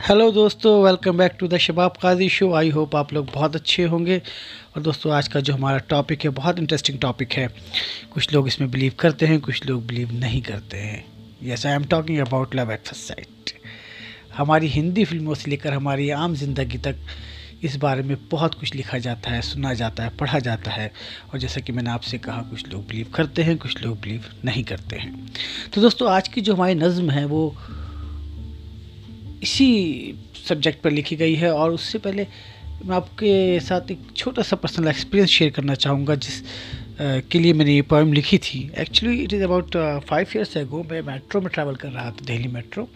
Hello दोस्तों welcome back to the Shabab Qazi show I hope आप लोग बहुत अच्छे होंगे। और दोस्तों, आज का जो हमारा टॉपिक है, बहुत इंटरेस्टिंग टॉपिक है। कुछ लोग इसमें बिलीव करते हैं, कुछ लोग बिलीव नहीं करते हैं। Yes I am talking about love at first sight हमारी हिंदी फ़िल्मों से लेकर हमारी आम ज़िंदगी तक इस बारे में बहुत कुछ लिखा जाता है, सुना जाता है, पढ़ा जाता है। और जैसा कि मैंने आपसे कहा, कुछ लोग बिलीव करते हैं, कुछ लोग बिलीव नहीं करते हैं। तो दोस्तों, आज की जो हमारी नज़म है, वो इसी सब्जेक्ट पर लिखी गई है और उससे पहले मैं आपके साथ एक छोटा सा पर्सनल एक्सपीरियंस शेयर करना चाहूँगा जिस के लिए मैंने ये पोएम लिखी थी। Actually it is about five years ago मैं मेट्रो में ट्रैवल कर रहा था, दिल्ली मेट्रो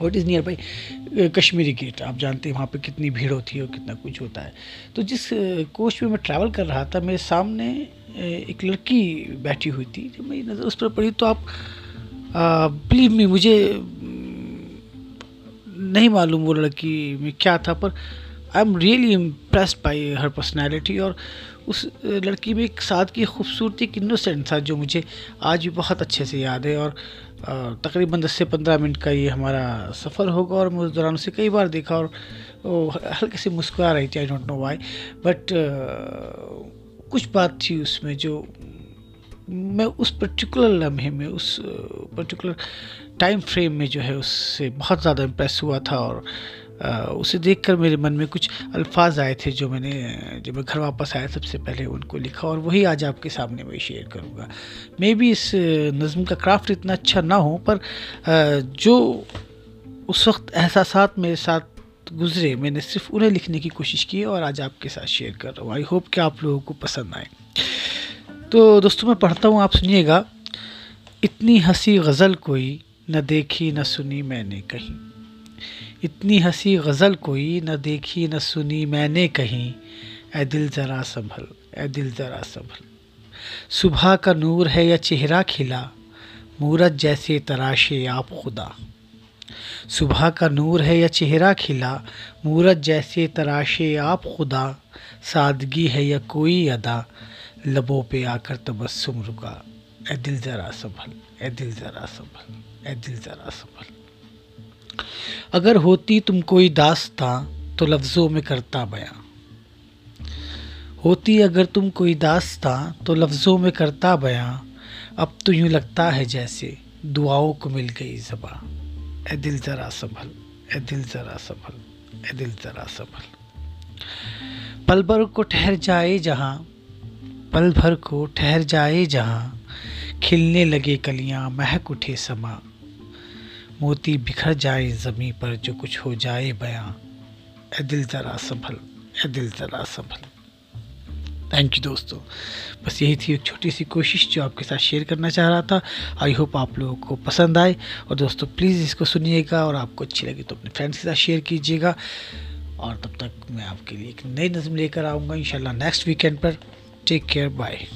और it is near by Kashmiri gate आप जानते हैं वहाँ पे कितनी भीड़ होती है और कितना कुछ होता है। तो जिस कोच में मैं ट्रैवल कर रहा था, मेरे सामने एक लड़की बैठी हुई थी। जब मेरी नज़र उस पर पड़ी तो आप बिलीव मी मुझे नहीं मालूम वो लड़की में क्या था, पर I am really impressed by her personality और उस लड़की में एक साथ की खूबसूरती, एक इनोसेंट था जो मुझे आज भी बहुत अच्छे से याद है और तकरीबन दस से पंद्रह मिनट का ये हमारा सफ़र होगा और मैं उस दौरान उसे कई बार देखा और हल्के से मुस्कुरा रही थी I don't know why but कुछ बात थी उसमें जो मैं उस पर्टिकुलर लम्हे में, उस पर्टिकुलर टाइम फ्रेम में जो है उससे बहुत ज़्यादा इम्प्रेस हुआ था और उसे देखकर मेरे मन में कुछ अल्फाज आए थे जो मैंने, जब मैं घर वापस आया सबसे पहले उनको लिखा और वही आज आपके सामने मैं शेयर करूँगा। मे भी इस नज़म का क्राफ्ट इतना अच्छा ना हो, पर जो उस वक्त एहसास मेरे साथ गुज़रे, मैंने सिर्फ़ उन्हें लिखने की कोशिश की और आज आपके साथ शेयर कर रहा हूँ। आई होप कि आप लोगों को पसंद आए। तो दोस्तों, मैं पढ़ता हूँ, आप सुनिएगा। इतनी हँसी गज़ल कोई न देखी, न सुनी मैंने कहीं। इतनी हँसी गज़ल कोई न देखी, न सुनी मैंने कहीं। ए दिल ज़रा संभल ए दिल ज़रा संभल। सुबह का नूर है या चेहरा खिला, मूरत जैसे तराशे आप खुदा। सुबह का नूर है या चेहरा खिला, मूरत जैसे तराशे आप खुदा। सादगी है या कोई अदा लबों पे आकर तबस्सुम रुका। ए दिल ज़रा संभल, ए दिल ज़रा संभल, ए दिल ज़रा संभल। अगर होती तुम कोई दास्तां तो लफ्ज़ों में करता बयां। होती अगर तुम कोई दास्तां तो लफ्ज़ों में करता बयां। अब तो यूँ लगता है जैसे दुआओं को मिल गई ज़बा। ए दिल ज़रा संभल, ए दिल ज़रा संभल, ए दिल ज़रा संभल। पल भर को ठहर जाए जहाँ पल भर को ठहर जाए जहाँ। खिलने लगे कलियाँ, महक उठे समा। मोती बिखर जाए ज़मी पर, जो कुछ हो जाए बयां। ए दिल ज़रा संभल ए दिल ज़रा संभल। थैंक यू दोस्तों। बस यही थी एक छोटी सी कोशिश जो आपके साथ शेयर करना चाह रहा था। आई होप आप लोगों को पसंद आए। और दोस्तों प्लीज़ इसको सुनिएगा और आपको अच्छी लगी तो अपने फ्रेंड्स के साथ शेयर कीजिएगा। और तब तक मैं आपके लिए एक नई नज़म लेकर आऊँगा इन नेक्स्ट वीकेंड पर। Take care. Bye.